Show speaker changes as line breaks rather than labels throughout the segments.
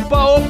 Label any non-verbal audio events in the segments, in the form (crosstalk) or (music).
opa, opa,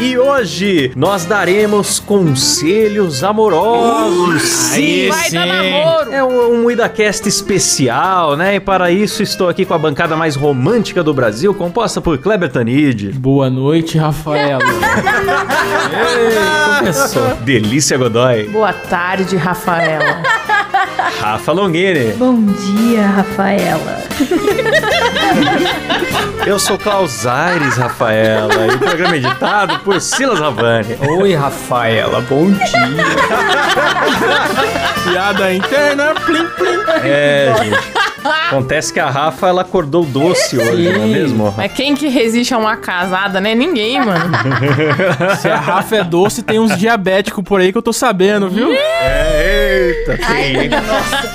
E hoje nós daremos conselhos amorosos. Sim,
Vai dar namoro.
É um, um Moída Cast especial, né? E para isso estou aqui com a bancada mais romântica do Brasil, composta por Kleber Tanid.
Boa noite, Rafaela. (laughs)
Começou. Delícia Godoy.
Boa tarde, Rafaela.
Rafa Longini.
Bom dia, Rafaela. (laughs)
Eu sou Klaus Aires, Rafaela. E o programa é editado por Silas Havani.
Oi, Rafaela, bom dia. (laughs)
Piada interna, plim, plim.
É, gente. Acontece que a Rafa, ela acordou doce hoje, não é mesmo?
Mas quem que resiste a uma casada, né? Ninguém, mano.
Se a Rafa é doce, tem uns diabéticos por aí que eu tô sabendo, viu?
É, eita, tem, hein?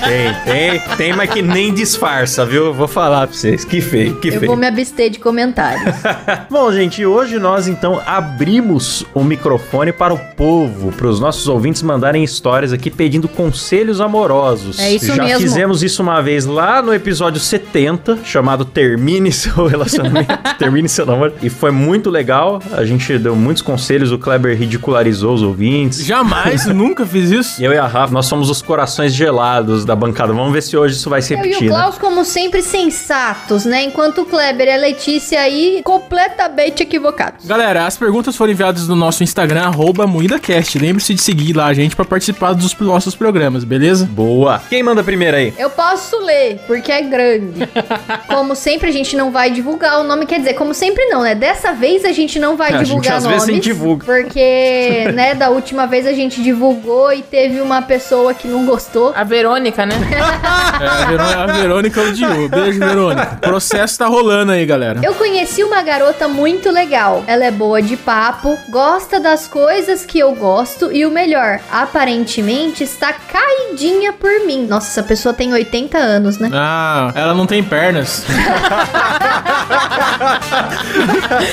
Tem, tem, tem, mas que nem disfarça, viu? Eu Vou falar pra vocês. Que feio, que
Eu
feio.
vou me abster de comentários. (laughs)
Bom, gente, hoje nós então abrimos o microfone para o povo, para os nossos ouvintes mandarem histórias aqui pedindo conselhos amorosos.
É isso
Já
mesmo.
fizemos isso uma vez lá no episódio 70, chamado Termine seu relacionamento, (laughs) termine seu namoro, e foi muito legal. A gente deu muitos conselhos, o Kleber ridicularizou os ouvintes.
Jamais, nunca fiz isso.
Eu e a Rafa, nós somos os corações gelados da bancada. Vamos ver se hoje isso vai se
Eu e
repetir,
o
né?
Klaus, como sempre, sensatos, né? Enquanto o Kleber e a Letícia aí completamente equivocados.
Galera, as perguntas foram enviadas no nosso Instagram, arroba MoídaCast. Lembre-se de seguir lá a gente pra participar dos nossos programas, beleza?
Boa. Quem manda primeiro aí?
Eu posso ler, porque é grande. (laughs) Como sempre, a gente não vai divulgar o nome. Quer dizer, como sempre não, né? Dessa vez a gente não vai
É, a gente,
divulgar
às
nomes.
vezes, divulga.
Porque, né, da última vez a gente divulgou e teve uma pessoa que não gostou.
A Verônica, né?
É, a, Verô- a Verônica odiou. Beijo, Verônica. O processo tá rolando aí, galera.
Eu conheci uma garota muito legal. Ela é boa de papo, gosta das coisas que eu gosto e o melhor, aparentemente está caidinha por mim. Nossa, essa pessoa tem 80 anos, né?
Ah, ela não tem pernas.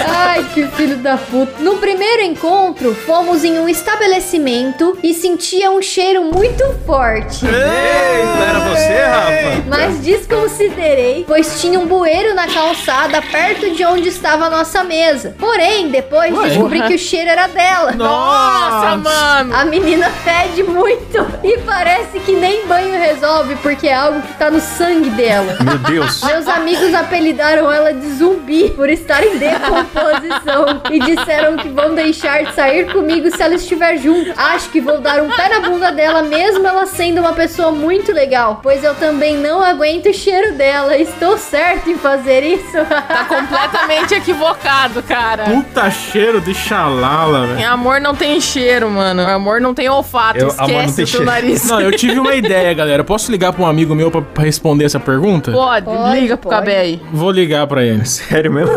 Ai, que filho da puta. No primeiro encontro, fomos em um estabelecimento e sentia um cheiro muito forte.
Eita, era você, Rafa?
Mas desconsiderei, pois tinha um bueiro na calçada perto de onde estava a nossa mesa. Porém, depois
Ué.
descobri que o cheiro era dela.
Nossa, mano.
A menina fede muito e parece que nem banho resolve porque é algo que tá no sangue dela.
Meu Deus.
Meus amigos apelidaram ela de zumbi por estar em decomposição e disseram que vão deixar de sair comigo se ela estiver junto. Acho que vou dar um pé na bunda dela, mesmo ela sendo uma pessoa muito legal, pois eu também não aguento o cheiro dela. Estou certo em fazer isso?
Tá (laughs) completamente equivocado, cara.
Puta cheiro de xalala, velho.
Amor não tem cheiro, mano. Amor não tem olfato.
Eu- amor não
Esquece
tem
o teu nariz.
Não, eu tive uma ideia, galera. Posso ligar pra um amigo meu pra, pra responder essa pergunta?
Pode,
Pode,
liga pro
pode.
Cabé aí.
Vou ligar pra ele.
Sério mesmo?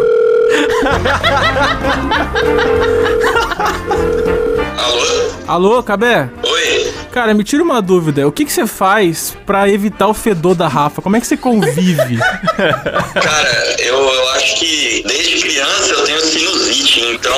Alô?
Alô, Cabé?
Oi?
Cara, me tira uma dúvida. O que, que você faz pra evitar o fedor da Rafa? Como é que você convive? (laughs)
Cara, eu, eu acho que desde criança eu tenho sinusite então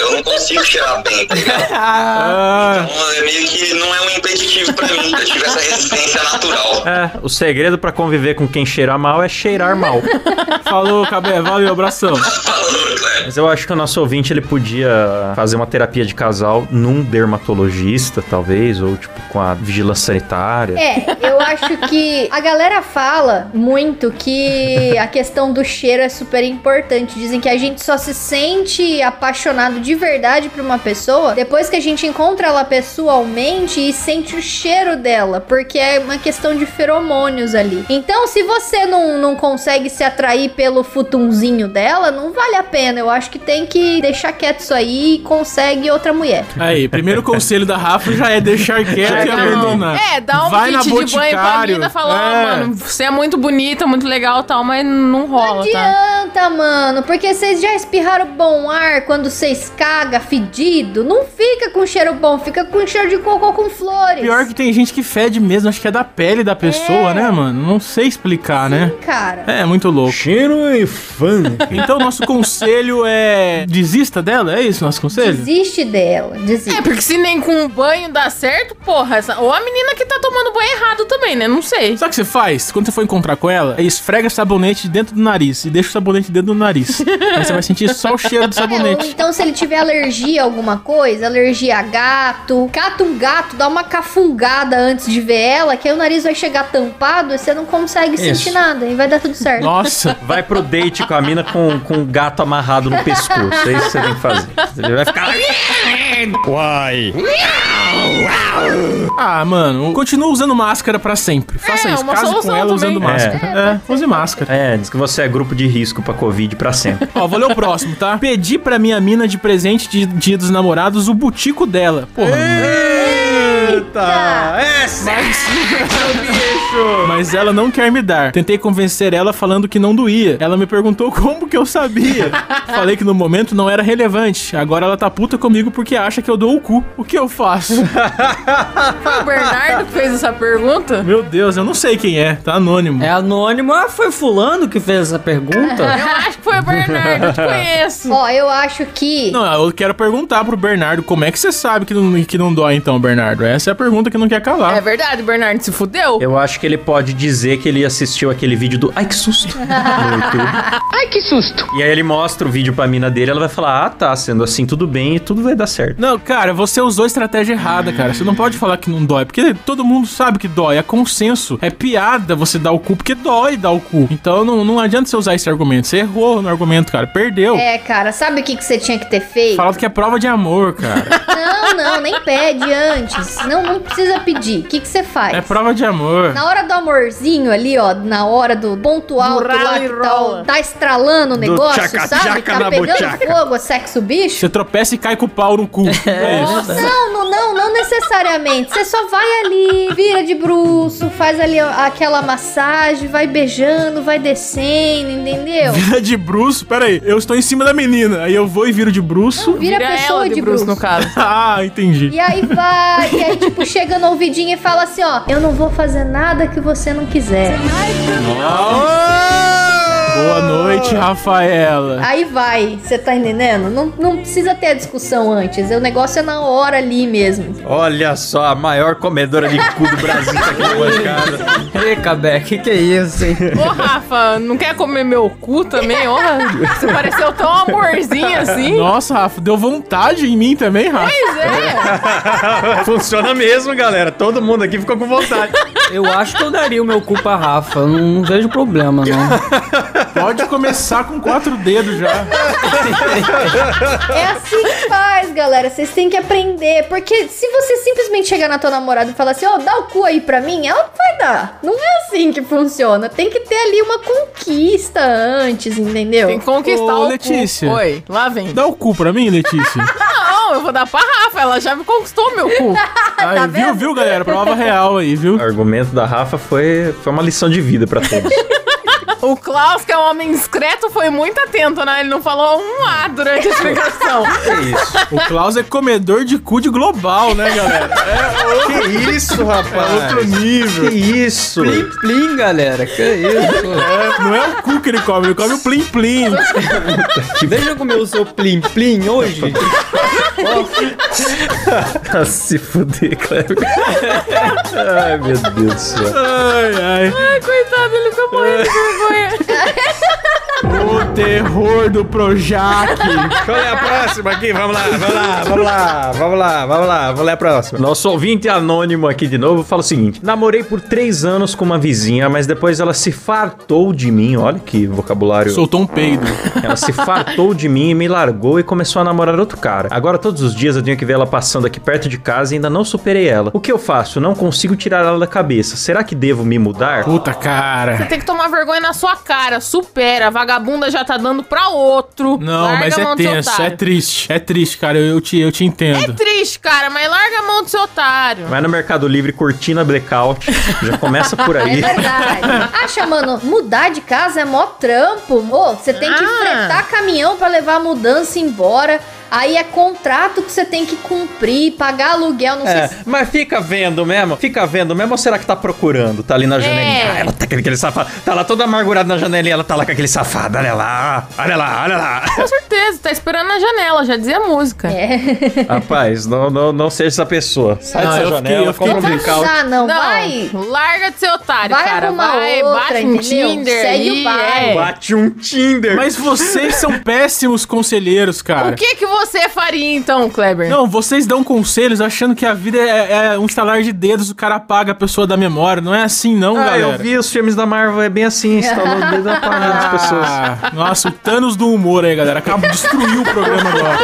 eu não consigo cheirar bem, tá ligado? (laughs)
Ah,
Então é meio que não é um impeditivo pra mim, eu tive essa resistência natural.
É, o segredo pra conviver com quem cheira mal é cheirar mal. (laughs)
falou, Cabé. Valeu, abração.
Falou.
Mas eu acho que o nosso ouvinte ele podia fazer uma terapia de casal num dermatologista, talvez, ou tipo com a vigilância sanitária.
É, acho que a galera fala muito que a questão do cheiro é super importante. Dizem que a gente só se sente apaixonado de verdade por uma pessoa depois que a gente encontra ela pessoalmente e sente o cheiro dela, porque é uma questão de feromônios ali. Então, se você não, não consegue se atrair pelo futunzinho dela, não vale a pena. Eu acho que tem que deixar quieto isso aí e consegue outra mulher.
Aí, primeiro conselho da Rafa já é deixar quieto e
Não.
abandonar.
É, dá um
Vai na
kit de banho
Boticário.
mina e falar, ó,
É.
mano, você é muito bonita, muito legal e tal, mas não rola,
Não
tá?
adianta, mano, porque vocês já espirraram bom ar quando vocês cagam fedido. Não fica com cheiro bom, fica com cheiro de cocô com flores.
Pior que tem gente que fede mesmo, acho que é da pele da pessoa,
É.
né, mano? Não sei explicar, né?
Cara.
É, muito louco.
Cheiro e funk. (laughs)
Então, nosso conselho é. Desista dela? É isso nosso conselho?
Desiste dela, desiste.
É, porque se nem com banho dá certo, porra, essa... ou a menina que tá tomando banho errado também, né? Não sei.
Sabe o que você faz? Quando você for encontrar com ela, é esfrega sabonete dentro do nariz e deixa o sabonete dentro do nariz. (laughs) Aí você vai sentir só o cheiro do
É,
sabonete.
então, se ele tiver alergia a alguma coisa, alergia a gato, cata um gato, dá uma cafungada antes de ver ela, que aí o nariz vai chegar tampado e você não consegue sentir nada e vai dar tudo certo.
Nossa, (laughs)
Vai pro date com a mina com, com o gato amarrado no pescoço. É isso que você tem que fazer. Ele vai ficar.
Uai.
ah, mano, continua usando máscara pra sempre. Faça
É,
isso, case com ela usando
também.
máscara. É, use máscara.
É, diz que você é grupo de risco pra Covid pra sempre.
Ó, vou ler o próximo, tá? Pedi pra minha mina de presente de dia dos namorados o butico dela. Porra,
Eita!
É (laughs)
Mas ela não quer me dar. Tentei convencer ela falando que não doía. Ela me perguntou (laughs) como que eu sabia. Falei que no momento não era relevante. Agora ela tá puta comigo porque acha que eu dou o cu. O que eu faço? (laughs)
Foi o Bernardo que fez essa pergunta?
Meu Deus, eu não sei quem é. Tá anônimo.
É anônimo. Ah, foi fulano que fez essa pergunta?
Eu acho que foi o Bernardo, eu te conheço.
Ó, eu acho que.
Não, eu quero perguntar pro Bernardo como é que você sabe que não, que não dói então, Bernardo. Essa é a pergunta que não quer calar.
É verdade, Bernardo se fudeu?
Eu acho que ele pode dizer que ele assistiu aquele vídeo do Ai que susto no YouTube. (laughs)
Ai, que susto!
E aí ele mostra o vídeo pra mina dele, ela vai falar: "Ah, tá, sendo assim tudo bem e tudo vai dar certo".
Não, cara, você usou a estratégia errada, cara. Você não pode falar que não dói, porque todo mundo sabe que dói. É consenso. É piada você dar o cu, porque dói dar o cu. Então não, não adianta você usar esse argumento. Você errou no argumento, cara. Perdeu.
É, cara, sabe o que, que você tinha que ter feito?
Falado que é prova de amor, cara.
Não, não, nem pede antes. Não, não precisa pedir. O que, que você faz?
é prova de amor.
Na hora do amorzinho ali, ó, na hora do ponto alto
rala
lá
e
que tá, tá estralando o negócio,
tchaca-tchaca
sabe? Tá
na
pegando
buchaca.
fogo, é sexo bicho.
Você tropeça e cai com o pau no cu. (laughs) É, isso.
Não, não, não, não necessariamente. Você só vai ali, vira de bruço, faz ali aquela massagem, vai beijando, vai descendo, entendeu?
Vira de bruxo. Pera aí, eu estou em cima da menina. Aí eu vou e viro de bruxo.
Vira, a pessoa
ela
de,
de bruxo,
bruxo.
no caso. (laughs)
Ah, entendi.
E aí vai, e aí tipo, chega no ouvidinho e fala assim, ó, eu não vou fazer nada que você não quiser.
Boa noite, Rafaela.
Aí vai, você tá entendendo? Não, não precisa ter a discussão antes, o negócio é na hora ali mesmo.
Olha só, a maior comedora de cu do Brasil tá aqui na bancada. (laughs)
Ei, Cabé, que que é isso, hein?
Ô, Rafa, não quer comer meu cu também? Ó, você pareceu tão amorzinho assim.
Nossa, Rafa, deu vontade em mim também, Rafa.
Pois é. (laughs)
Funciona mesmo, galera. Todo mundo aqui ficou com vontade.
Eu acho que eu daria o meu cu pra Rafa. Não, não vejo problema, não. (laughs)
Pode começar com quatro dedos já.
É assim que faz, galera. Vocês têm que aprender. Porque se você simplesmente chegar na tua namorada e falar assim, ó, dá o cu aí pra mim, ela não vai dar. Não é assim que funciona. Tem que ter ali uma conquista antes, entendeu?
Tem que conquistar
Ô,
o
Letícia.
cu. Oi, lá vem.
Dá o cu pra mim, Letícia.
Não, eu vou dar pra Rafa, ela já me conquistou meu cu. (laughs)
Aí, viu, viu, galera? Prova real aí, viu?
O argumento da Rafa foi, foi uma lição de vida pra todos. (laughs)
O Klaus, que é um homem discreto, foi muito atento, né? Ele não falou um A durante a explicação. (laughs)
É isso.
O Klaus é comedor de cu de global, né, galera?
que isso, rapaz?
É outro nível.
Que isso?
Plim, plim, galera. Que isso?
É, não é o cu que ele come, ele come o plim plim.
Deixa eu comer o seu plim, plim hoje. (laughs)
Se fuder, Cleber. Ai, meu Deus do céu.
Ai, ai.
Ai, coitado, ele ficou morrendo de vergonha. (laughs)
O terror do Projac.
Eu ler a próxima aqui. Vamos lá, vamos lá, vamos lá, vamos lá, vamos lá. Vou ler a próxima.
Nosso ouvinte anônimo aqui de novo fala o seguinte: Namorei por três anos com uma vizinha, mas depois ela se fartou de mim. Olha que vocabulário.
Soltou um peido.
Ela se fartou de mim e me largou e começou a namorar outro cara. Agora todos os dias eu tenho que ver ela passando aqui perto de casa e ainda não superei ela. O que eu faço? Não consigo tirar ela da cabeça. Será que devo me mudar?
Puta cara.
Tem que tomar vergonha na sua cara. Supera. A vagabunda já tá dando pra outro.
Não,
Larga
mas
a
é tenso, é triste. É triste, cara. Eu, eu te, eu te
É
entendo.
triste, cara, mas larga a mão do seu otário.
Vai no Mercado Livre, cortina blackout. Já começa por
É
aí.
verdade. Acha, mano, mudar de casa é mó trampo. Ô, você tem que
Ah.
fretar caminhão pra levar a mudança embora. Aí é contrato que você tem que cumprir, pagar aluguel, não sei
É,
se.
mas fica vendo mesmo? Fica vendo mesmo ou será que tá procurando? Tá ali na janelinha. Ah, ela tá com aquele safado. Tá lá toda amargurada na janelinha, ela tá lá com aquele safado. Olha lá, olha lá, olha lá.
Com certeza, tá esperando na janela, já dizia a música.
É.
Rapaz, não, não, não seja essa pessoa. Sai
Não,
dessa
eu
janela,
fiquei- eu fiquei
compra um
dá, não.
Não,
Vai.
larga de ser otário,
Vai
cara.
arrumar
Vai,
outra,
bate um
entendeu?
Tinder
Segue
aí,
o baile.
é.
Bate um Tinder.
Mas vocês são péssimos conselheiros, cara.
O que que você faria então, Kleber?
Não, vocês dão conselhos achando que a vida é, é um estalar de dedos, o cara apaga a pessoa da memória. Não é assim, não,
Ah,
galera.
eu vi os filmes da Marvel, é bem assim, instalou o dedo apagando as pessoas.
Nossa, o Thanos do humor aí, galera. Acaba de destruir o programa agora.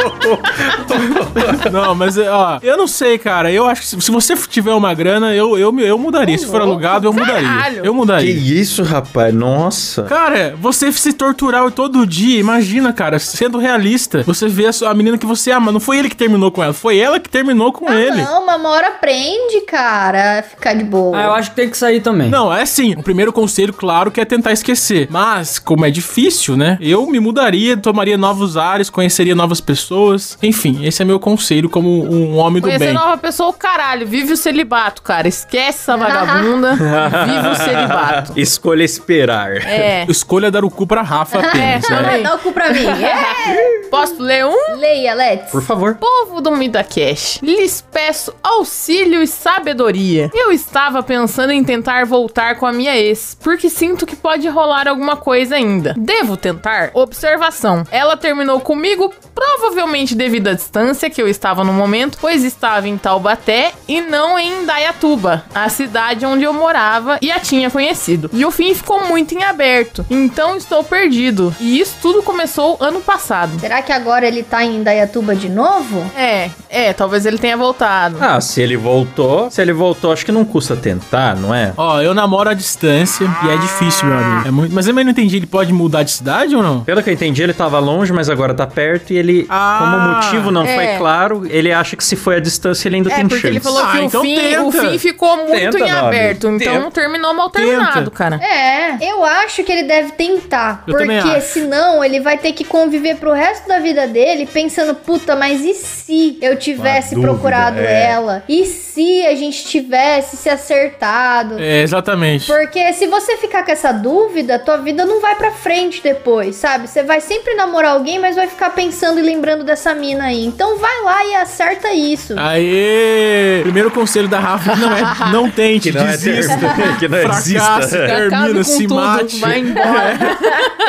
(laughs) não, mas, ó, eu não sei, cara. Eu acho que se, se você tiver uma grana, eu, eu, eu mudaria. Se for alugado, eu mudaria.
caralho.
Eu
Que
mudaria.
isso, rapaz? Nossa.
Cara, você se torturar todo dia, imagina, cara, sendo realista, você vê a, sua- a menina que você ama, não foi ele que terminou com ela, foi ela que terminou com ele.
Não, uma hora aprende, cara, a ficar de boa.
Ah, eu acho que tem que sair também.
Não, é assim, o primeiro conselho, claro, que é tentar esquecer. Mas, como é difícil, né? Eu me mudaria, tomaria novos ares, conheceria novas pessoas. Enfim, esse é meu conselho como um homem do
Conhecer
bem.
nova pessoa, o caralho. Vive o celibato, cara. Esquece essa vagabunda. (laughs) vive o celibato.
Escolha esperar.
É.
Escolha dar o cu pra Rafa (laughs) apenas,
É,
né?
Dá o cu pra mim. É.
Posso ler um?
Leia, Let's.
Por favor.
Povo do MidaCast, lhes peço auxílio e sabedoria. Eu estava pensando em tentar voltar com a minha ex, porque sinto que pode rolar alguma coisa ainda. Devo tentar? Observação. Ela terminou comigo provavelmente devido à distância que eu estava no momento, pois estava em Taubaté e não em Indaiatuba, a cidade onde eu morava e a tinha conhecido. E o fim ficou muito em aberto, então estou perdido. E isso tudo começou ano passado.
Será que agora ele tá em Indaiatuba de novo?
É, é, talvez ele tenha voltado.
Ah, se ele voltou, se ele voltou, acho que não custa tentar, não é?
Ó, eu namoro à distância e é difícil, meu amigo. É muito... Mas eu não entendi, ele pode mudar de cidade ou não?
Pelo que eu entendi, ele tava longe, mas agora tá perto e ele,
Ah.
como o motivo não
É.
foi claro, ele acha que se foi a distância ele ainda
É,
tem
porque
chance.
ele falou
Ah,
que
então
o, fim,
tenta.
o fim ficou muito
Tenta,
em aberto. Então
Tenta.
terminou mal terminado,
Tenta.
cara.
É, eu acho que ele deve tentar.
Eu
porque senão ele vai ter que conviver pro resto da vida dele pensando, puta, mas e se eu tivesse
dúvida,
procurado
é.
ela? E se a gente tivesse se acertado?
É, exatamente.
Porque se você ficar com essa dúvida, tua vida não vai pra frente depois, sabe? Você vai sempre namorar alguém, mas vai ficar pensando e lembrando dessa mina aí. Então vai lá e acerta isso.
Aê! Primeiro conselho da Rafa não é não tente,
Que não é
desista.
ter- (laughs) que não
Fracassa,
exista.
termina, se
tudo,
mate.
vai embora.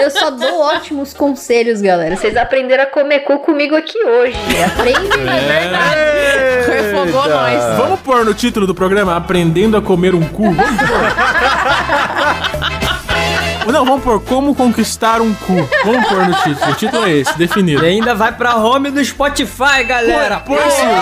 Eu só dou ótimos conselhos, galera. Vocês aprenderam a comer cu comigo aqui hoje. (laughs) Aprendem,
É.
Refogou nós.
Vamos pôr no título do programa Aprendendo a Comer um Cu? Vamos (laughs) pôr. Não, vamos pôr Como Conquistar um Cu. Vamos pôr no título. O título é esse, definido.
E ainda vai pra home do Spotify, galera.
Põe, Silvio.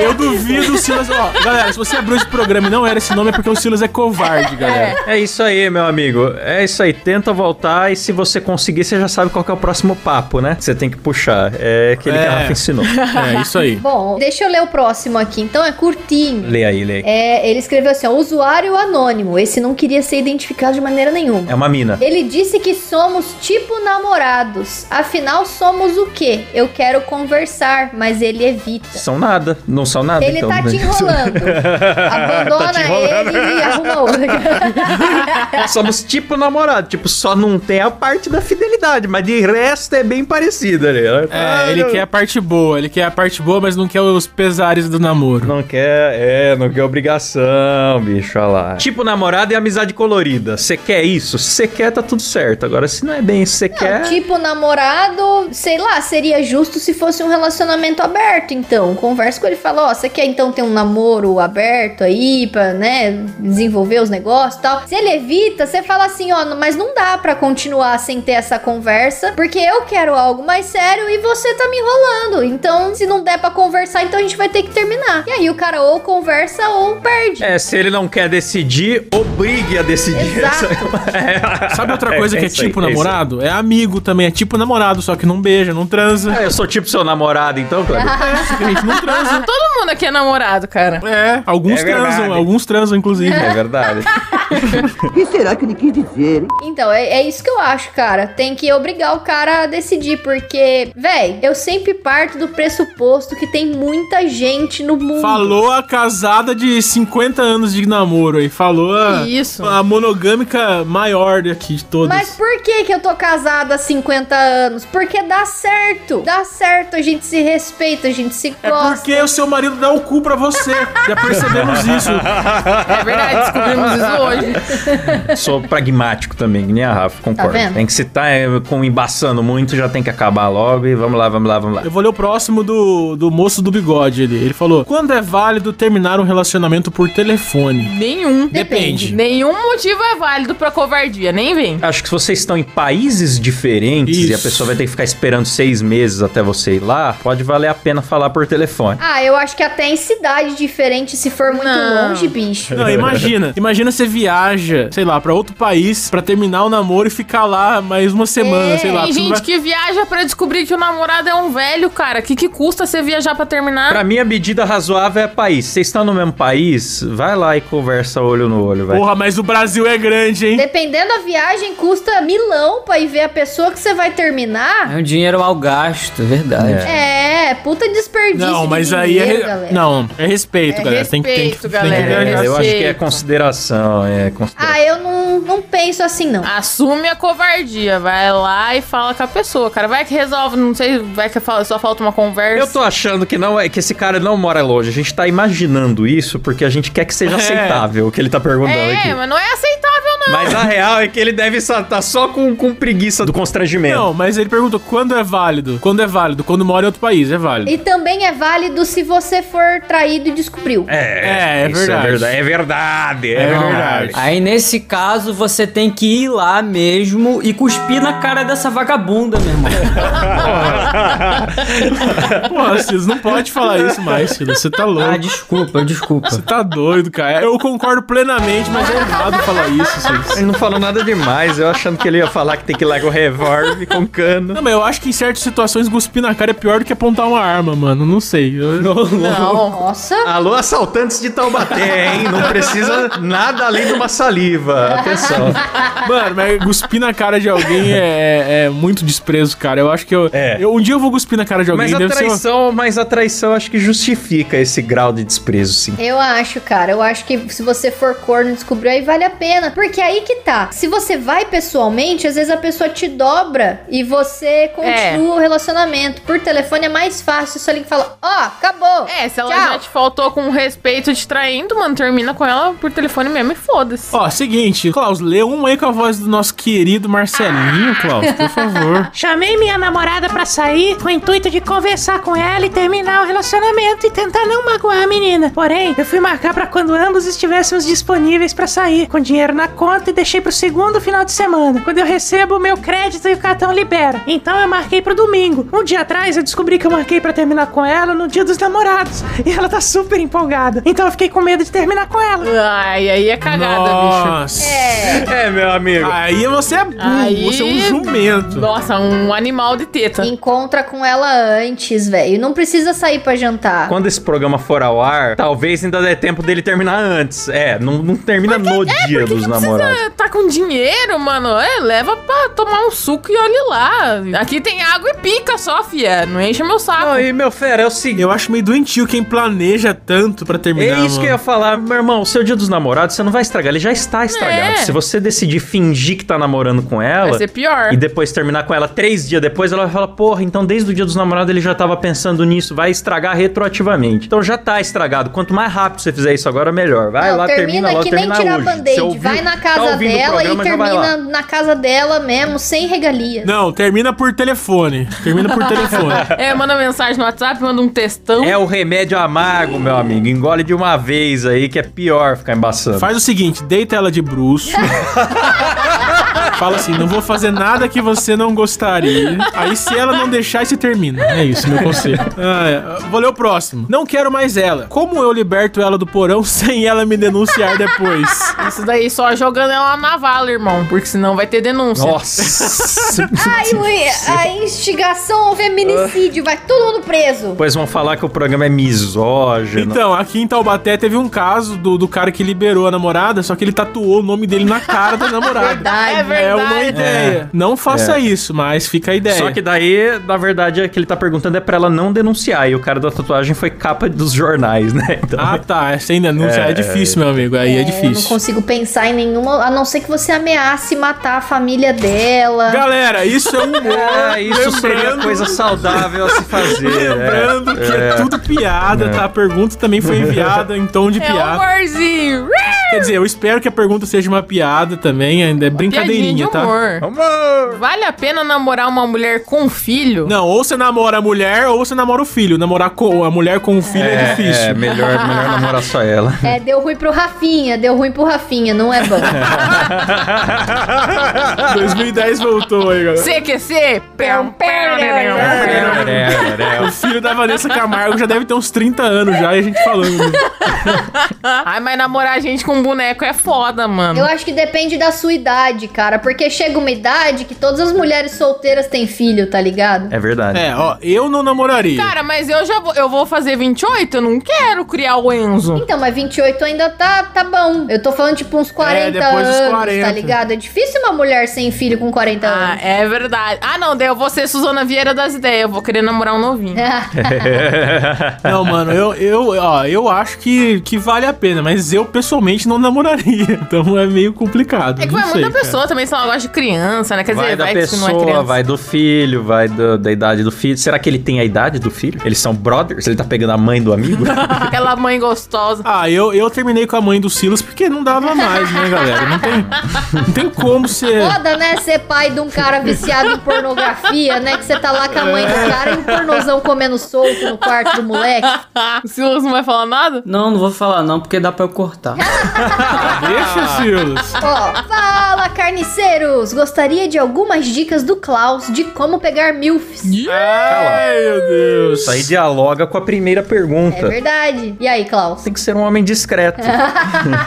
Eu duvido o Silas. Ó, galera, se você abriu esse programa e não era esse nome, é porque o Silas é covarde, galera.
É isso aí, meu amigo. É isso aí. Tenta voltar e se você conseguir, você já sabe qual que é o próximo papo, né? Você tem que puxar. É aquele que
É.
a Rafa ensinou.
É, isso aí.
Bom, deixa eu ler o próximo aqui. Então é curtinho.
lê aí, lê aí.
É, ele escreveu assim, ó, usuário anônimo. Esse não queria ser identificado de maneira nenhuma.
É uma mina.
Ele disse que somos tipo namorados. Afinal, somos o quê? Eu quero conversar, mas ele evita.
São nada. Não são nada,
Ele
então.
tá te enrolando. (laughs) Abandona
Tá te enrolando.
ele e arruma outra. (laughs)
Somos tipo namorado. Tipo, só não tem a parte da fidelidade, mas de resto é bem parecido ali. né?
É, ele quer a parte boa, ele quer a parte boa, mas não quer os pesares do namoro.
Não quer, é, não quer obrigação, bicho, olha lá. Tipo namorado e amizade colorida. Você quer isso? Se você quer, tá tudo certo. Agora, se não é bem que você quer...
tipo namorado, sei lá, seria justo se fosse um relacionamento aberto, então. Conversa com ele e fala, ó, você quer então ter um namoro aberto aí pra, né, desenvolver os negócios e tal. Se ele evita, você fala assim, ó, mas não dá pra continuar sem ter essa conversa, porque eu quero algo mais sério e você tá me enrolando. Então, se não der pra conversar, então a gente vai ter que terminar. E aí o cara ou conversa ou perde.
É, se ele não quer decidir, obrigue a decidir.
Exato. (laughs)
É. (laughs)
Sabe outra coisa que é
aí,
tipo
isso aí.
namorado? É amigo também, é tipo namorado, só que não beija, não transa.
Ah, eu sou tipo seu namorado, então, Cleber?
É, a gente não transa.
Todo mundo aqui é namorado, cara.
É, alguns
É verdade.
transam, alguns transam, inclusive.
É verdade. (laughs)
O que será que ele quis dizer, hein?
Então, é, é isso que eu acho, cara. Tem que obrigar o cara a decidir, porque, véi, eu sempre parto do pressuposto que tem muita gente no mundo.
Falou a casada de 50 anos de namoro aí. Falou a,
Isso.
a monogâmica maior daqui de todas.
Mas por que que eu tô casada há 50 anos? Porque dá certo. Dá certo, a gente se respeita, a gente se
É
gosta.
porque o seu marido dá o cu pra você. Já percebemos isso.
É verdade, descobrimos isso hoje.
Sou pragmático também, que nem a Rafa, concordo.
Tá vendo?
tem que se tá é, com embaçando muito, já tem que acabar logo e vamos lá, vamos lá, vamos lá.
Eu vou ler o próximo do, do moço do bigode ali. Ele falou: Quando é válido terminar um relacionamento por telefone?
Nenhum.
Depende.
Nenhum motivo é válido pra covardia, nem vem.
Acho que se vocês estão em países diferentes e a
Isso.
pessoa vai ter que ficar esperando seis meses até você ir lá, pode valer a pena falar por telefone.
Ah, eu acho que até em cidade diferente, se for muito
Não.
longe, bicho.
Não, imagina. (laughs) Imagina você viaja, sei lá, pra outro país pra terminar o namoro e ficar lá mais uma semana,
É,
sei lá.
Tem gente
vai-
que viaja pra descobrir que o namorado é um velho, cara. Que que custa você viajar pra terminar?
Pra mim, a medida razoável é país. Vocês estão no mesmo país, vai lá e conversa olho no olho, vai.
Porra, mas o Brasil é grande, hein?
Dependendo da viagem, custa milão pra ir ver a pessoa que você vai terminar.
É um dinheiro mal gasto, é verdade.
É, puta desperdício.
Não,
de
mas aí é.
dinheiro,
re-
galera.
Não, é respeito,
É
galera. Tem que, tem que,
respeito,
tem que
galera.
É,
viajar.
eu acho que é
Respeito.
consideração, é consideração.
Ah, eu não, não penso assim, não.
Assume a covardia, vai lá e fala com a pessoa, cara. Vai que resolve, não sei, vai que fala- só falta uma conversa.
Eu tô achando que não é que esse cara não mora longe. A gente tá imaginando isso porque a gente quer que seja
É.
aceitável o que ele tá perguntando
É,
aqui.
mas não é aceitável.
Mas a real é que ele deve estar tá só com, com preguiça do constrangimento.
Não, mas ele perguntou quando é válido. Quando é válido? Quando mora em outro país, é válido.
E também é válido se você for traído e descobriu.
É, é
isso
verdade.
É verdade, é verdade. É,
É
verdade.
verdade.
Aí nesse caso você tem que ir lá mesmo e cuspir na cara dessa vagabunda, meu irmão. (laughs)
Pô, Silas, não pode falar isso mais, Silas. Você tá
Ah,
louco.
desculpa, desculpa.
Você tá doido, cara. Eu concordo plenamente, mas é errado falar isso, Silas.
Ele não falou nada demais. Eu achando que ele ia falar que tem que ir lá com revólver, com cano.
Não, mas eu acho que em certas situações cuspir na cara é pior do que apontar uma arma, mano. Não sei. Eu- (laughs)
Não.
Nossa.
Alô, assaltantes de Taubaté, hein? Não precisa nada além de uma saliva. Atenção.
Mano, mas cuspir na cara de alguém é, é- é muito desprezo, cara. Eu acho que eu,
É.
eu- Um dia eu vou cuspir na cara de alguém.
Mas a
ser uma-
traição, mas a traição acho que justifica esse grau de desprezo, sim.
Eu acho, cara. Eu acho que se você for corno e descobriu, aí vale a pena. Porque aí que tá. Se você vai pessoalmente, às vezes a pessoa te dobra e você continua o relacionamento. Por telefone é mais fácil. Só liga e fala: Ó, acabou.
É, se ela
Tchau.
já te faltou com respeito te traindo, mano, termina com ela por telefone mesmo e foda-se.
Ó, seguinte, Klaus, lê um aí com a voz do nosso querido Marcelinho, Klaus, por favor. (laughs)
Chamei minha namorada pra sair sair com o intuito de conversar com ela e terminar o relacionamento e tentar não magoar a menina. Porém, eu fui marcar pra quando ambos estivéssemos disponíveis pra sair, com dinheiro na conta e deixei pro segundo final de semana, quando eu recebo o meu crédito e o cartão libera. Então eu marquei pro domingo. Um dia atrás eu descobri que eu marquei pra terminar com ela no dia dos namorados e ela tá super empolgada. Então eu fiquei com medo de terminar com ela.
Ai, aí é cagada, bicho.
Nossa.
É, meu amigo.
Aí você é burro,
Aí-
você é um jumento.
Nossa, um animal de teta.
Encontra com ela antes, velho. Não precisa sair pra jantar.
Quando esse programa for ao ar, talvez ainda dê tempo dele terminar antes. É, não, não termina no dia dos namorados.
Você tá com dinheiro, mano? É, leva pra tomar um suco e olhe lá. Aqui tem água e pica só, fia. Não enche meu saco.
Não, e meu fera, é o seguinte.
Eu acho meio doentio quem planeja tanto pra terminar.
É isso que eu ia
mano.
falar, meu irmão, o seu dia dos namorados, você não vai estragar, ele já está estragado.
É.
Se você decidir fingir que tá namorando com ela
Vai ser pior.
e depois terminar com ela três dias depois, ela vai falar, porra, então desde o dia dos namorados ele já tava pensando nisso, vai estragar retroativamente. Então já tá estragado. Quanto mais rápido você fizer isso agora, melhor. Vai
Não,
lá, termina, logo,
que nem
termina
tirar
hoje.
band-aid.
Você ouviu-
Vai na
tá
casa
ouvindo o
dela e
programa, lá.
termina na casa dela mesmo, sem regalias.
Não, termina por telefone. Termina por telefone. (laughs)
É, manda mensagem no WhatsApp, manda um textão.
É o remédio amargo, meu amigo. Engole de uma vez aí, que é pior ficar embaçando.
Faz o seguinte, deita ela de bruxo. (laughs) Fala assim, não vou fazer nada que você não gostaria. Aí se ela não deixar, você termina. É isso, meu conselho. (laughs) Ah, é. Vou ler o próximo. Não quero mais ela. Como eu liberto ela do porão (laughs) sem ela me denunciar depois?
Isso daí só jogando ela na vala, irmão. Porque senão vai ter denúncia.
Nossa. (laughs)
Ai, ui, a instigação ao feminicídio, vai todo mundo preso.
Depois vão falar que o programa é misógino.
Então, aqui em Taubaté teve um caso do, do cara que liberou a namorada, só que ele tatuou o nome dele na cara da namorada.
Verdade.
É verdade.
É uma ideia. Não faça
É.
isso, mas fica a ideia.
Só que daí, na verdade, é que ele tá perguntando é pra ela não denunciar. E o cara da tatuagem foi capa dos jornais, né? (laughs) Então,
Ah, tá. Sem denúncia é, difícil, meu amigo. Aí é,
Eu não
difícil.
consigo pensar em nenhuma, a não ser que você ameace matar a família dela.
Galera, isso é (laughs) humor.
é, isso seria
Lembrando-
coisa saudável a se fazer.
Lembrando
é.
que é, tudo piada, tá? A pergunta também foi enviada em tom de
É
piada.
humorzinho.
Quer dizer, eu espero que a pergunta seja uma piada também, ainda é
de
brincadeirinha, tá?
humor.
Amor!
Vale a pena namorar uma mulher com filho?
Não, ou você namora a mulher ou você namora o filho. Namorar com a mulher com o filho é, difícil.
É, melhor, (laughs) melhor namorar só ela.
É, deu ruim pro Rafinha, deu ruim pro Rafinha, não é bom. (laughs)
2010 voltou aí, galera.
CQC?
O filho da Vanessa Camargo já deve ter uns 30 anos já e a gente falando. (laughs)
Ai, mas namorar gente com boneco é foda, mano.
Eu acho que depende da sua idade, cara, porque chega uma idade que todas as mulheres solteiras têm filho, tá ligado?
É verdade.
É, ó, eu não namoraria.
Cara, mas eu já vou, eu vou fazer 28, eu não quero criar o Enzo.
Então, mas 28 ainda tá, tá bom. Eu tô falando, tipo, uns 40
depois dos
anos,
40.
tá ligado? É difícil uma mulher sem filho com 40
Ah,
anos.
é verdade. Ah, não, daí eu vou ser Suzana Vieira das ideias. Eu vou querer namorar um novinho. (laughs) (laughs)
Não, mano, eu, eu, ó, eu acho que, que vale a pena, mas eu pessoalmente não namoraria. (laughs) Então é meio complicado.
É que vai muita
cara.
pessoa também, se ela gosta de criança, né? Quer
Vai
dizer,
da
vai que se não é
pessoa,
criança.
vai do filho, vai do- da idade do filho. Será que ele tem a idade do filho? Eles são brothers? Ele tá pegando a mãe do amigo? (laughs)
Aquela mãe gostosa.
Ah, eu, eu terminei com a mãe do Silas porque não dava mais, né, galera? Não tem, não tem como ser.
Foda, né? Ser pai de um cara viciado em pornografia, né? Que você tá lá com a mãe do cara e um pornozão comendo solto no quarto do moleque. (laughs)
O Silas não vai falar nada?
Não, não vou falar não, porque dá pra eu cortar.
Deixa, Silas.
Ó, fala, carniceiros! Gostaria de algumas dicas do Klaus de como pegar milfs.
Ai, meu Deus.
Isso aí dialoga com a primeira
É
pergunta.
verdade. E aí, Klaus?
Tem que ser um homem discreto. (laughs)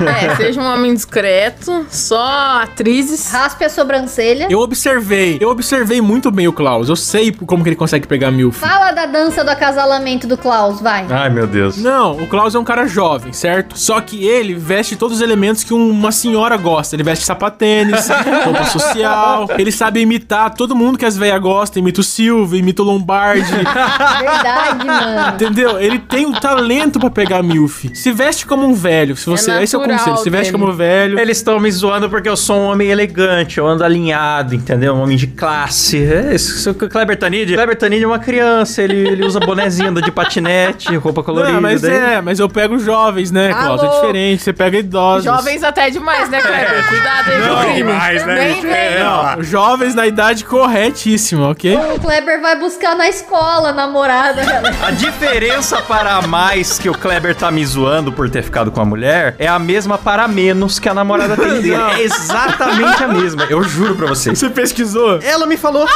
É, seja um homem discreto, só atrizes.
Raspe a sobrancelha.
Eu observei, eu observei muito bem o Klaus. Eu sei como que ele consegue pegar milf.
Fala da dança do acasalamento do Klaus, vai.
Ai, meu Deus.
Não, o Klaus é um cara jovem, certo? Só que ele veste todos os elementos que uma senhora gosta. Ele veste sapatênis, (laughs) roupa social. Ele sabe imitar todo mundo que as velhas gostam. Imita o Silvio, imita o Lombardi.
Verdade, mano.
Entendeu? Ele tem o talento pra pegar milf. Se veste como um velho. Se você, esse é o conselho. Se veste
dele.
como velho.
Eles estão me zoando porque eu sou um homem elegante, eu ando alinhado, entendeu? Um homem de classe. É isso, o Kleber Tanid. Kleber Tanid é uma criança, ele, ele usa bonezinho, anda de patinete, roupa colorida.
Não, mas
daí-
é, mas eu pego jovens, né, Klaus? É diferente. Você pega idosos.
Jovens até demais, né, Kleber? Cuidado aí,
Não,
crime.
Demais, né?
Bem, bem.
É,
Não, jovens na idade corretíssima, ok?
O Kleber vai buscar na escola a namorada.
A diferença para mais que o Kleber tá me zoando por ter ficado com a mulher é a mesma para menos que a namorada tem dele. É exatamente a mesma. Eu juro pra vocês.
Você pesquisou?
Ela me falou.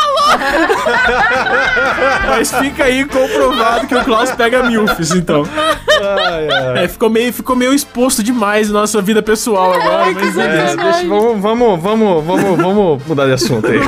Mas fica aí comprovado que o Klaus pega milfs, então. É, ficou meio, ficou meio exposto demais na nossa vida pessoal agora, mas é.
É, deixa, vamos, vamos, vamos, vamos, vamos mudar de assunto aí.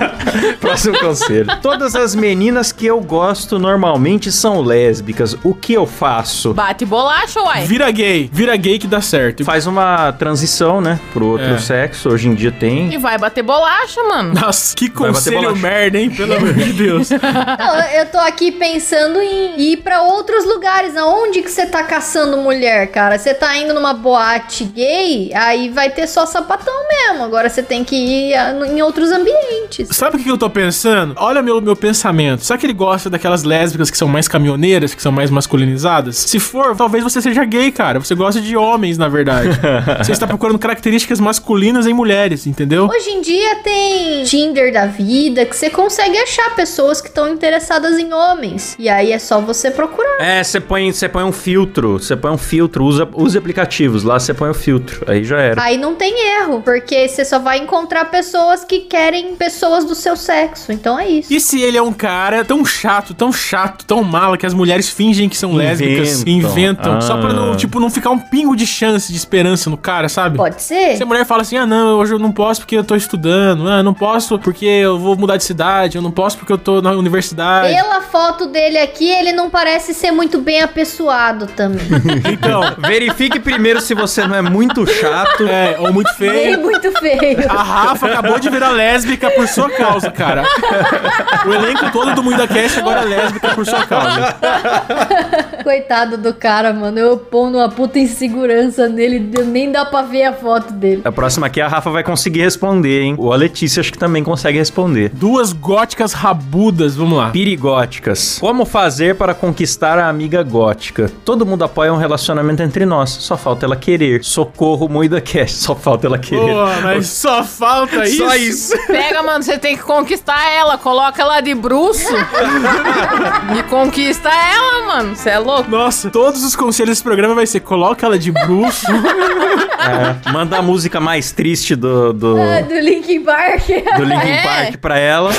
(laughs) Próximo conselho.
Todas as meninas que eu gosto normalmente são lésbicas. O que eu faço?
Bate bolacha, uai.
Vira gay, vira gay que dá certo.
Faz uma transição, né? Pro outro
É.
sexo. Hoje em dia tem.
E vai bater bolacha, mano.
Nossa, que
Vai bater
conselho
bolacha.
merda, hein? Pelo amor de Deus. (laughs)
Não, eu tô aqui pensando em ir pra outros lugares. Aonde que você tá caçando mulher, cara? Você tá indo numa boate gay, aí vai ter só sapatão mesmo. Agora você tem que ir em outros ambientes.
Sabe o que que eu tô pensando? Olha meu, meu pensamento. Será que ele gosta daquelas lésbicas que são mais caminhoneiras, que são mais masculinizadas? Se for, talvez você seja gay, cara. Você gosta de homens, na verdade. (laughs) você está procurando características masculinas em mulheres, entendeu?
Hoje em dia tem Tinder da vida que você consegue achar pessoas que estão interessadas em homens. E aí é só você procurar.
É, você põe, você põe um filtro. Você põe um filtro. Usa, use aplicativos. Lá você põe o filtro. Aí já era.
Aí não tem erro, porque você só vai encontrar pessoas que querem pessoas do seu sexo. Então é isso.
E se ele é um cara tão chato, tão chato, tão mala que as mulheres fingem que são lésbicas e
Inventam.
inventam, só pra não,
Ah.
tipo, não ficar um pingo de chance, de esperança no cara, sabe?
Pode ser?
Se a mulher fala assim, ah não, hoje eu não posso porque eu tô estudando, ah, eu não posso porque eu vou mudar de cidade, eu não posso porque eu tô na universidade.
Pela foto dele aqui, ele não parece ser muito bem apessoado também. (laughs)
Então,
Verifique primeiro se você não é muito chato.
é, ou muito
Ele é
feio.
muito feio. (laughs)
A Rafa acabou de virar lésbica por sua causa, cara. O elenco todo do Mundo Cast agora é lésbica por sua causa.
Coitado do cara, mano. Eu pondo uma puta insegurança nele, nem dá pra ver a foto dele.
A próxima aqui a Rafa vai conseguir responder, hein? Ou a Letícia acho que também consegue responder.
Duas góticas rabudas, vamos lá.
Pirigóticas. Como fazer para conquistar a amiga gótica? Todo mundo apoia um relacionamento entre nós. Só falta ela querer. Socorro, Moida Cast. Só falta ela querer.
Pô, mas só falta isso.
Só isso. (laughs)
Pega, mano, você tem que conquistar ela. Coloca ela de bruxo. e conquista ela, mano. Você é louco?
Nossa, todos os conselhos desse programa vai ser coloca ela de bruxo. (laughs)
É, manda a música mais triste do, do,
Ah, do Linkin Park.
do Linkin
É.
Park pra ela.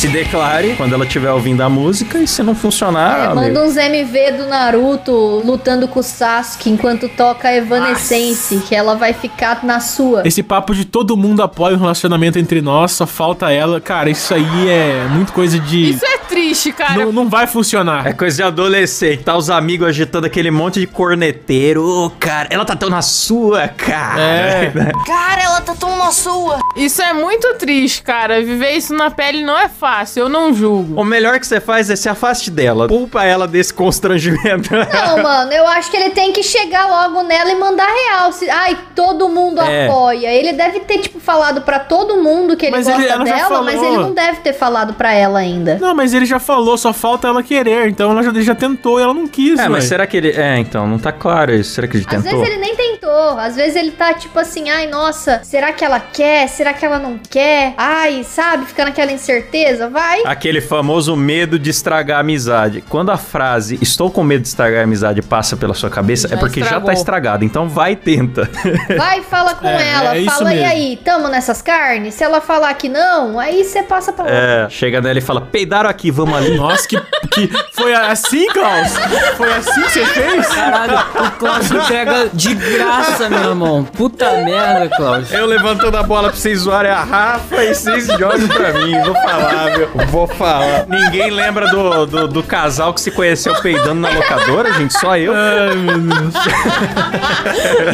Se declare quando ela estiver ouvindo a música e se não funcionar, amigo,
Manda uns MV do Naruto lutando com o Sasuke enquanto toca Evanescence, que ela vai ficar na sua.
Esse papo de todo mundo apoia um relacionamento entre nós, só falta ela. Cara, isso aí é muito coisa de.
Isso é triste, cara.
Não, não vai funcionar.
É coisa de adolescente, tá os amigos agitando aquele monte de corneteiro. Ô, cara, ela tá tão na sua, cara.
É. (laughs)
Cara, ela tá tão na sua.
Isso é muito triste, cara. Viver isso na pele não é fácil. Eu não julgo.
O melhor que você faz é se afaste dela. Poupa ela desse constrangimento. (laughs)
Não, mano, eu acho que ele tem que chegar logo nela e mandar real. Se, ai, todo mundo
É.
apoia. Ele deve ter, tipo, falado pra todo mundo que ele
Mas
gosta
ele-
dela, mas ele não deve ter falado pra ela ainda.
Não, mas ele já falou, só falta ela querer. Então ela já, ele já tentou e ela não quis,
É, mas será que ele. É, então, não tá claro isso. Será que ele
Às
tentou?
vezes ele nem tentou. Às vezes ele tá tipo assim, ai, nossa, será que ela quer? Será que ela não quer? Ai, sabe? Fica naquela incerteza. Vai.
Aquele famoso medo de estragar a amizade. Quando a frase estou com medo de estragar a amizade passa pela sua cabeça,
Já
é porque já
estragou.
tá estragado. Então vai e tenta. (laughs)
Vai, fala com
É,
ela.
é
fala, e aí, tamo nessas carnes? Se ela falar que não, aí você passa pra outra.
É, chega nela e fala: peidaram aqui, vamos ali.
Nossa, que, que. Foi assim, Klaus? Foi assim que você fez?
Caralho, o Klaus pega de graça, meu irmão. Puta merda, Klaus.
Eu levantando a bola pra vocês zoarem a Rafa e vocês jogam pra mim. Vou falar, viu? Vou falar. Ninguém lembra do, do, do casal que se conheceu peidando na locadora, gente? Só eu.
Ai, meu Deus.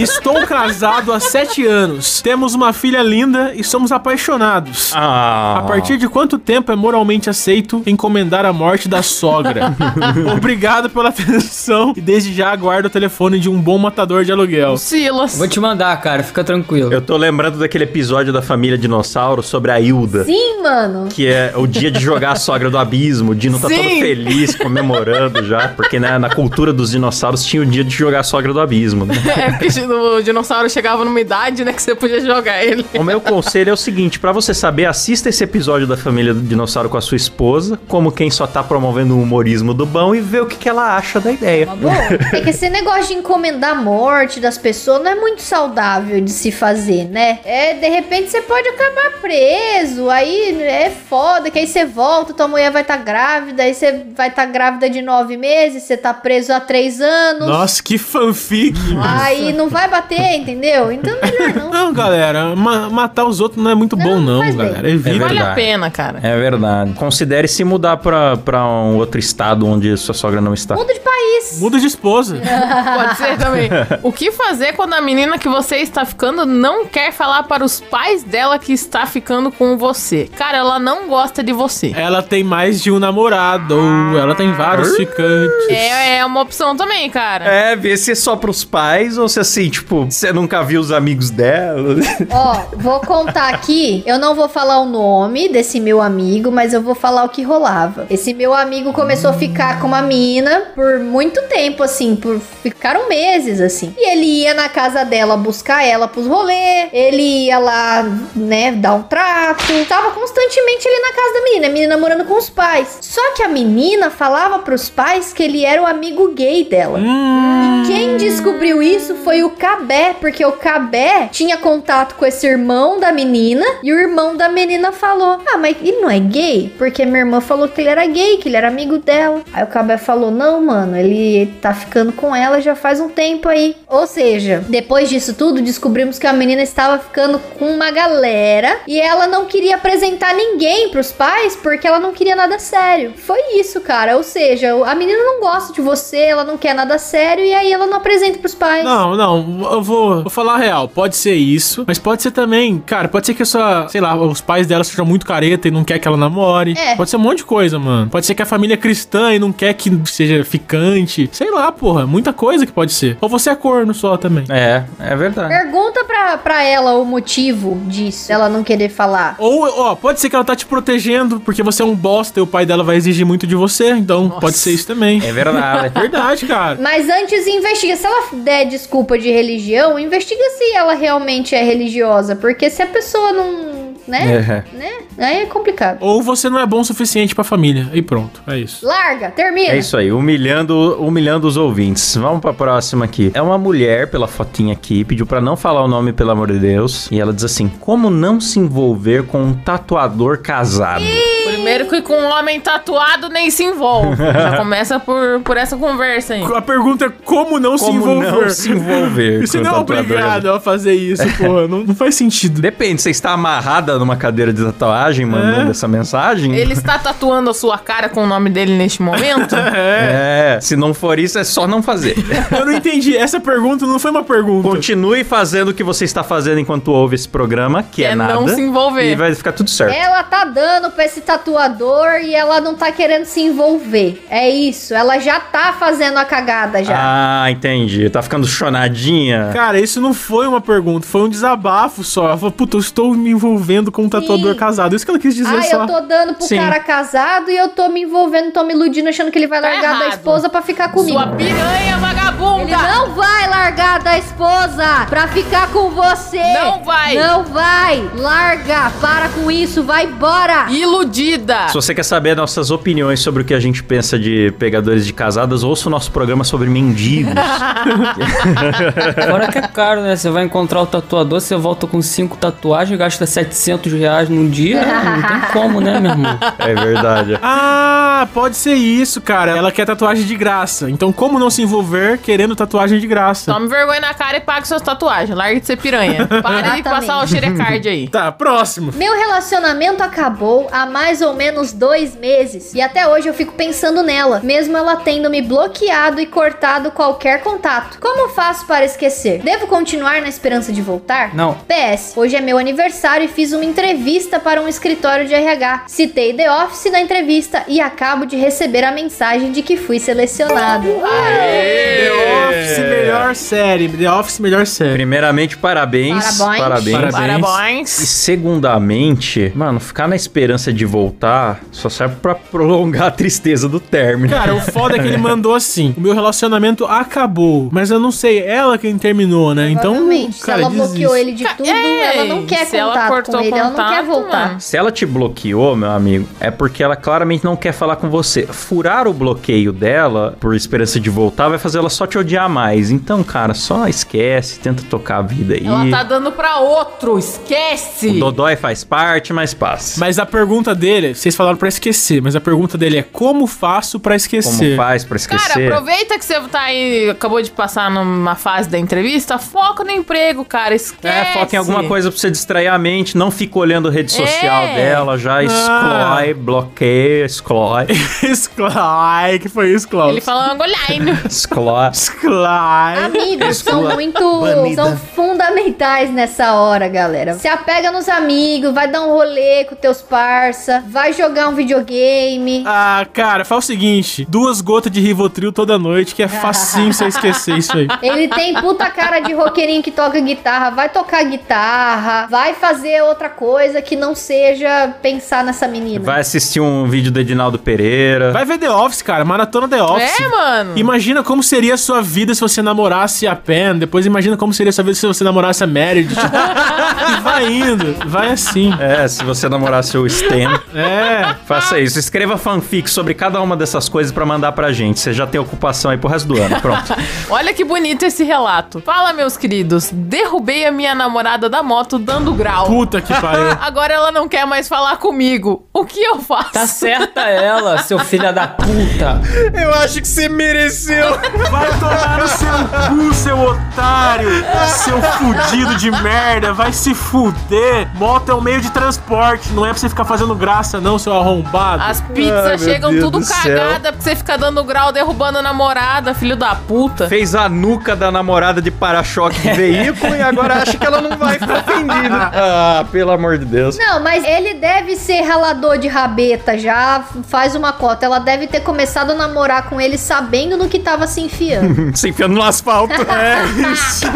Estou casado há sete anos. Temos uma filha linda e somos apaixonados.
Ah.
A partir de quanto tempo é moralmente aceito encontrar encomendar a morte da sogra. (laughs) Obrigado pela atenção e desde já aguardo o telefone de um bom matador de aluguel.
Silas.
Vou te mandar, cara, fica tranquilo.
Eu tô lembrando daquele episódio da família dinossauro sobre a Hilda.
Sim, mano.
Que é o dia de jogar a sogra do abismo. O Dino tá
Sim.
todo feliz, comemorando já. Porque né, na cultura dos dinossauros tinha o dia de jogar a sogra do abismo, né? (laughs)
É, porque o dinossauro chegava numa idade, né, que você podia jogar ele.
O meu conselho é o seguinte: pra você saber, assista esse episódio da família do dinossauro com a sua esposa, como quem só tá promovendo o humorismo do bom e ver o que, que ela acha da ideia.
Bom, é que esse negócio de encomendar a morte das pessoas não é muito saudável de se fazer, né? É, de repente você pode acabar preso, aí é foda, que aí você volta, tua mulher vai estar grávida, aí você vai estar grávida de nove meses, você tá preso há três anos.
Nossa, que fanfic.
Aí não vai bater, entendeu? Então melhor não. (laughs)
Não, galera, ma- matar os outros não é muito bom, não,
faz bem.
galera. Evita.
É
Vale a pena, cara.
É verdade. Considere se mudar pra, pra um outro estado onde sua sogra não está.
Muda de país.
Muda de esposa. (laughs)
Pode ser também. O que fazer quando a menina que você está ficando não quer falar para os pais dela que está ficando com você? Cara, ela não gosta de você.
Ela tem mais de um namorado, ou ela tem vários ficantes.
É, é uma opção também, cara.
É, ver se é só pros pais ou se assim, tipo, você nunca viu os amigos dela.
Ó, (laughs) vou contar aqui. Eu não vou falar o nome desse meu amigo, mas eu vou falar o que rolava. Esse meu amigo começou a ficar com uma mina por muito tempo, assim, por ficaram meses, assim. E ele ia na casa dela buscar ela pros rolê. Ele ia lá, né, dar um trato. Tava constantemente ali na casa da menina, a menina morando com os pais. Só que a menina falava pros pais que ele era o amigo gay dela. E quem descobriu isso foi o Cabé, porque o Cabé tinha contato com esse irmão da menina e o irmão da menina falou: Ah, mas ele não é gay? Porque minha irmã falou que ele era gay, que ele era amigo dela. Aí o Cabé falou: Não, mano, ele tá ficando com ela já faz um tempo aí. Ou seja, depois disso tudo, descobrimos que a menina estava ficando com uma galera e ela não queria apresentar ninguém pros pais porque ela não queria nada sério. Foi isso, cara. Ou seja, a menina não gosta de você, ela não quer nada sério e aí ela não apresenta pros pais.
Não, não, eu vou, vou falar a real. Pode ser isso, mas pode ser também, cara, pode ser que essa, sei lá, os pais dela sejam muito careta e não quer que ela namore.
É.
Pode ser um monte de coisa, mano. Pode ser que a família é cristã e não quer que seja ficante. Sei lá, porra, muita coisa que pode ser. Ou você é corno só também.
É, é verdade.
Pergunta pra, pra ela o motivo disso, ela não querer falar.
Ou, ó, pode ser que ela tá te protegendo porque você é um bosta e o pai dela vai exigir muito de você. Então, pode ser isso também.
É verdade. (laughs)
Verdade, cara.
Mas antes investiga, se ela der desculpa de religião, investiga se ela realmente é religiosa, porque se a pessoa não, né,
É.
né, aí é complicado.
Ou você não é bom o suficiente pra família. E pronto, é isso.
Larga, termina.
É isso aí, humilhando, humilhando os ouvintes. Vamos pra próxima aqui. É uma mulher, pela fotinha aqui, pediu pra não falar o nome, pelo amor de Deus. E ela diz assim: Como não se envolver com um tatuador casado?
Primeiro que com um homem tatuado nem se envolve. (laughs) Já começa por, por essa conversa aí.
A pergunta é como não se
Como
envolver.
não se envolver (laughs)
você
com
não é obrigado a fazer isso, porra. Não, não faz sentido.
Depende, você está amarrada numa cadeira de tatuagem mandando
É.
essa mensagem?
Ele está tatuando a sua cara com o nome dele neste momento? (laughs)
É, se não for isso, é só não fazer.
Eu não entendi. Essa pergunta não foi uma pergunta.
Continue fazendo o que você está fazendo enquanto ouve esse programa, que é,
É
nada.
não se envolver.
E vai ficar tudo certo.
Ela tá dando pra esse tatuador e ela não tá querendo se envolver. É isso, ela já tá fazendo a cagada já.
Ah, entendi. Tá ficando chonadinha.
Cara, isso não foi uma pergunta, foi um desabafo só. Ela falou, puta, eu estou me envolvendo com um tatuador
Sim.
casado. Isso que ela quis dizer
Ah,
só.
eu tô dando pro
Sim.
cara casado e eu tô me envolvendo, tô me iludindo, achando que ele vai
Tá
largar da
errado.
esposa pra ficar comigo.
Sua piranha
Ele
vagabunda!
não vai largar da esposa pra ficar com você.
Não vai.
Não vai. Larga. Para com isso. Vai embora.
Iludida!
Se você quer saber nossas opiniões sobre o que a gente pensa de pegadores de casadas, ouça o nosso programa sobre mendigos. (laughs)
Fora que é caro, né? Você vai encontrar o tatuador, você volta com cinco tatuagens, gasta 700 reais num dia. Não tem (laughs) como, né, meu irmão?
é verdade.
Ah, pode ser isso, cara. Ela quer tatuagem de graça. Então, como não se envolver querendo tatuagem de graça?
Tome vergonha na cara e pague suas tatuagens. Largue de ser piranha. (laughs) Para de passar o xerecard aí.
Tá, próximo.
Meu relacionamento acabou há mais mais ou menos dois meses. E até hoje eu fico pensando nela, mesmo ela tendo me bloqueado e cortado qualquer contato. Como faço para esquecer? Devo continuar na esperança de voltar?
Não.
PS, hoje é meu aniversário e fiz uma entrevista para um escritório de RH. Citei The Office na entrevista e acabo de receber a mensagem de que fui selecionado.
The Office, melhor série. The Office, melhor série.
Primeiramente, parabéns.
Parabéns.
Parabéns.
Parabéns.
Parabéns.
E segundamente, mano, ficar na esperança de voltar só serve pra prolongar a tristeza do término.
Cara, o foda é que ele (laughs) mandou assim: o meu relacionamento acabou. Mas eu não sei, ela quem terminou, né? Então, cara,
se ela bloqueou
desiste.
ele de tudo,
É,
ela não quer
se ela
contato
cortou
com ele, ela não quer
contato,
voltar.
mano.
Se ela te bloqueou, meu amigo, é porque ela claramente não quer falar com você. Furar o bloqueio dela, por esperança de voltar, vai fazer ela só te odiar mais. Então, cara, só esquece, tenta tocar a vida aí.
Ela tá dando pra outro, esquece.
O Dodói faz parte, mas passa.
Mas a pergunta dele, vocês falaram pra esquecer, mas a pergunta dele é como faço pra
Como
esquecer?
faz pra
Cara,
esquecer?
aproveita que você tá aí, acabou de passar numa fase da entrevista, foca no emprego, cara, esquece.
É, foca em alguma coisa pra você distrair a mente, não fica olhando a rede social
É.
dela, já exclui, bloqueia, exclui, (laughs)
Exclai, que foi isso, Klaus?
Ele falando angolino. (laughs)
exclui.
Exclai.
Amigos são muito.
banida.
são fundamentais nessa hora, galera. Se apega nos amigos, vai dar um rolê com teus parça, vai jogar um videogame.
Ah, cara, faz o seguinte: duas gotas de Rivotril toda noite, que é (laughs) facinho você esquecer isso aí.
Ele tem puta cara de roqueirinho que toca guitarra, vai tocar guitarra, vai fazer outra coisa que não seja pensar nessa menina.
Vai assistir um vídeo do Edinaldo Pereira.
Vai ver The Office, cara, maratona The Office.
É, mano.
Imagina como seria a sua vida se você namorasse a Pen. Depois imagina como seria a sua vida se você namorasse a Meredith. (laughs) e vai indo, vai assim.
É, se você namorasse o Stan,
É.
faça isso. Escreva fanfic sobre cada uma dessas coisas pra mandar pra gente. Você já tem ocupação aí pro resto do ano. Pronto. (laughs)
Olha que bonito esse relato. Fala, meus queridos. Derrubei a minha namorada da moto dando grau.
Puta que pariu. (laughs)
Agora ela não quer mais falar comigo. O que eu faço?
Tá certa ela, seu filho da puta.
Eu acho que você mereceu.
Vai tomar no seu cu, seu otário. Seu fudido de merda. Vai se fuder. Moto é um meio de transporte. Não é pra você ficar fazendo graça, não, seu arrombado.
As pizzas chegam
Deus
tudo cagada porque você fica dando grau, derrubando a namorada, filho da puta.
Fez a nuca da namorada de para-choque de veículo e agora acha que ela não vai ficar ofendida. Ah, pelo amor de Deus.
Não, mas ele deve ser ralador de rabeta já, faz uma cota. Ela deve ter começado a namorar com ele sabendo no que tava se enfiando. (laughs)
Se enfiando no asfalto. (laughs)
É isso.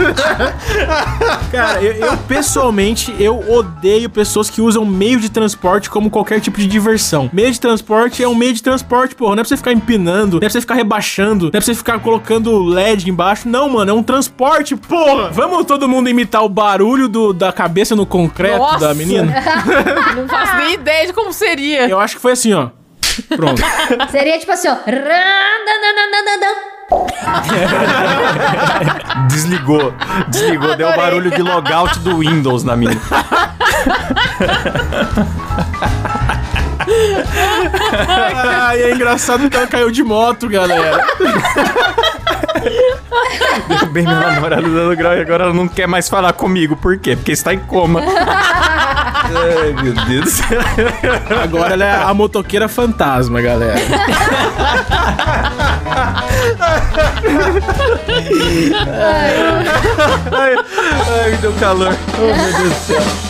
Cara, eu, eu, pessoalmente, eu odeio pessoas que usam meio de transporte como qualquer tipo de diversão. Meio de transporte é um meio de transporte, porra. Não é pra você ficar empinando, não é pra você ficar rebaixando, não é pra você ficar colocando LED embaixo. Não, mano, é um transporte, porra. Vamos todo mundo imitar o barulho do, da cabeça no concreto
Nossa.
Da menina? (laughs)
Não faço nem ideia de como seria.
Eu acho que foi assim, ó. Pronto. (laughs)
Seria tipo assim, ó.
Desligou. Desligou. Deu o
Adorei.
barulho de logout do Windows na minha. (laughs)
Ai, é engraçado que ela caiu de moto, galera. (laughs)
Bem, minha namorada dando grau e agora ela não quer mais falar comigo. Por quê? Porque está em coma. Ai, meu Deus do céu.
Agora ela é a motoqueira fantasma, galera.
Ai, ai, me deu calor. Oh, meu Deus do céu.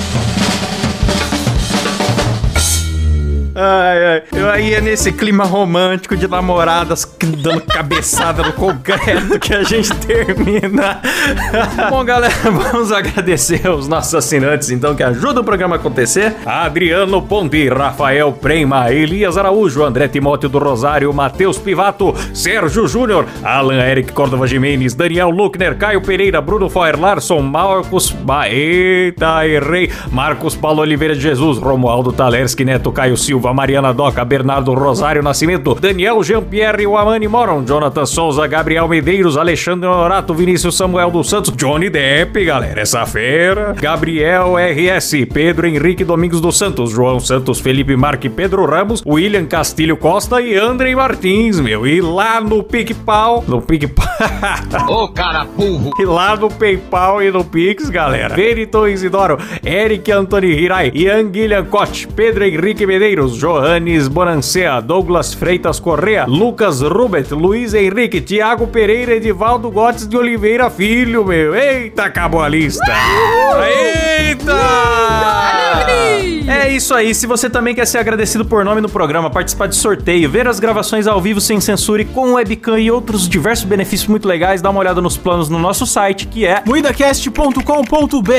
Ai, ai. Eu aí é nesse clima romântico de namoradas dando cabeçada no concreto que a gente termina. (laughs) Bom, galera, vamos agradecer aos nossos assinantes, então, que ajudam o programa a acontecer. Adriano Ponte, Rafael Prema, Elias Araújo, André Timóteo do Rosário, Matheus Pivato, Sérgio Júnior, Alan Eric Córdova Jimenez, Daniel Luckner, Caio Pereira, Bruno Foer Larson, Marcos... Ba- Eita, errei. Marcos Paulo Oliveira de Jesus, Romualdo Talerski, Neto Caio Silva, Mariana Doca, Bernardo Rosário Nascimento, Daniel Jean-Pierre Wamani Moron, Jonathan Souza, Gabriel Medeiros, Alexandre Honorato, Vinícius Samuel dos Santos, Johnny Depp, galera, essa feira, Gabriel RS, Pedro Henrique Domingos dos Santos, João Santos, Felipe Marque, Pedro Ramos, William Castilho Costa e Andrei Martins, meu, e lá no PicPau, no PicPau, (laughs)
Ô, cara burro.
e lá no PayPal e no Pix, galera. Veriton Isidoro, Eric Antoni Hirai, Ian Guilherme Cote, Pedro Henrique Medeiros,
Matheus, Johannes Bonancea, Douglas Freitas Correa, Lucas Rubet, Luiz Henrique, Tiago Pereira, Edivaldo Gotes de Oliveira Filho, meu. Eita, acabou a lista. Eita!
É isso aí. Se você também quer ser agradecido por nome no programa, participar de sorteio, ver as gravações ao vivo sem censura e com webcam e outros diversos benefícios muito legais, dá uma olhada nos planos no nosso site, que é
Muidacast.com.br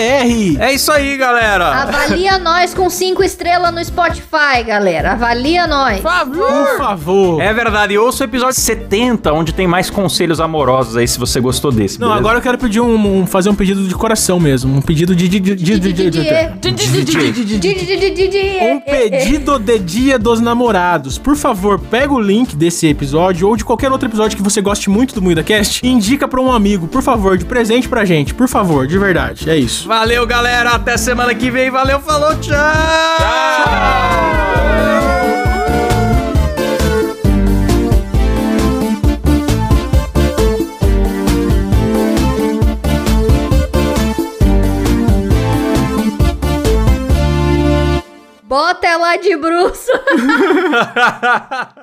É isso aí, galera.
Avalia nós com cinco estrelas no Spotify, galera. Avalia nós.
Por favor.
Por favor.
É verdade, e ouça o episódio 70, onde tem mais conselhos amorosos aí, se você gostou desse.
Não,
beleza?
agora eu quero pedir um, um- fazer um pedido de coração mesmo. Um pedido de. de, de, de, de, de, de- Um pedido de dia dos namorados. Por favor, pega o link desse episódio ou de qualquer outro episódio que você goste muito do MuidaCast e indica pra um amigo, por favor, de presente pra gente. Por favor, de verdade. É isso.
Valeu, galera. Até semana que vem. Valeu, falou, tchau.
Bota ela de bruxo. (laughs)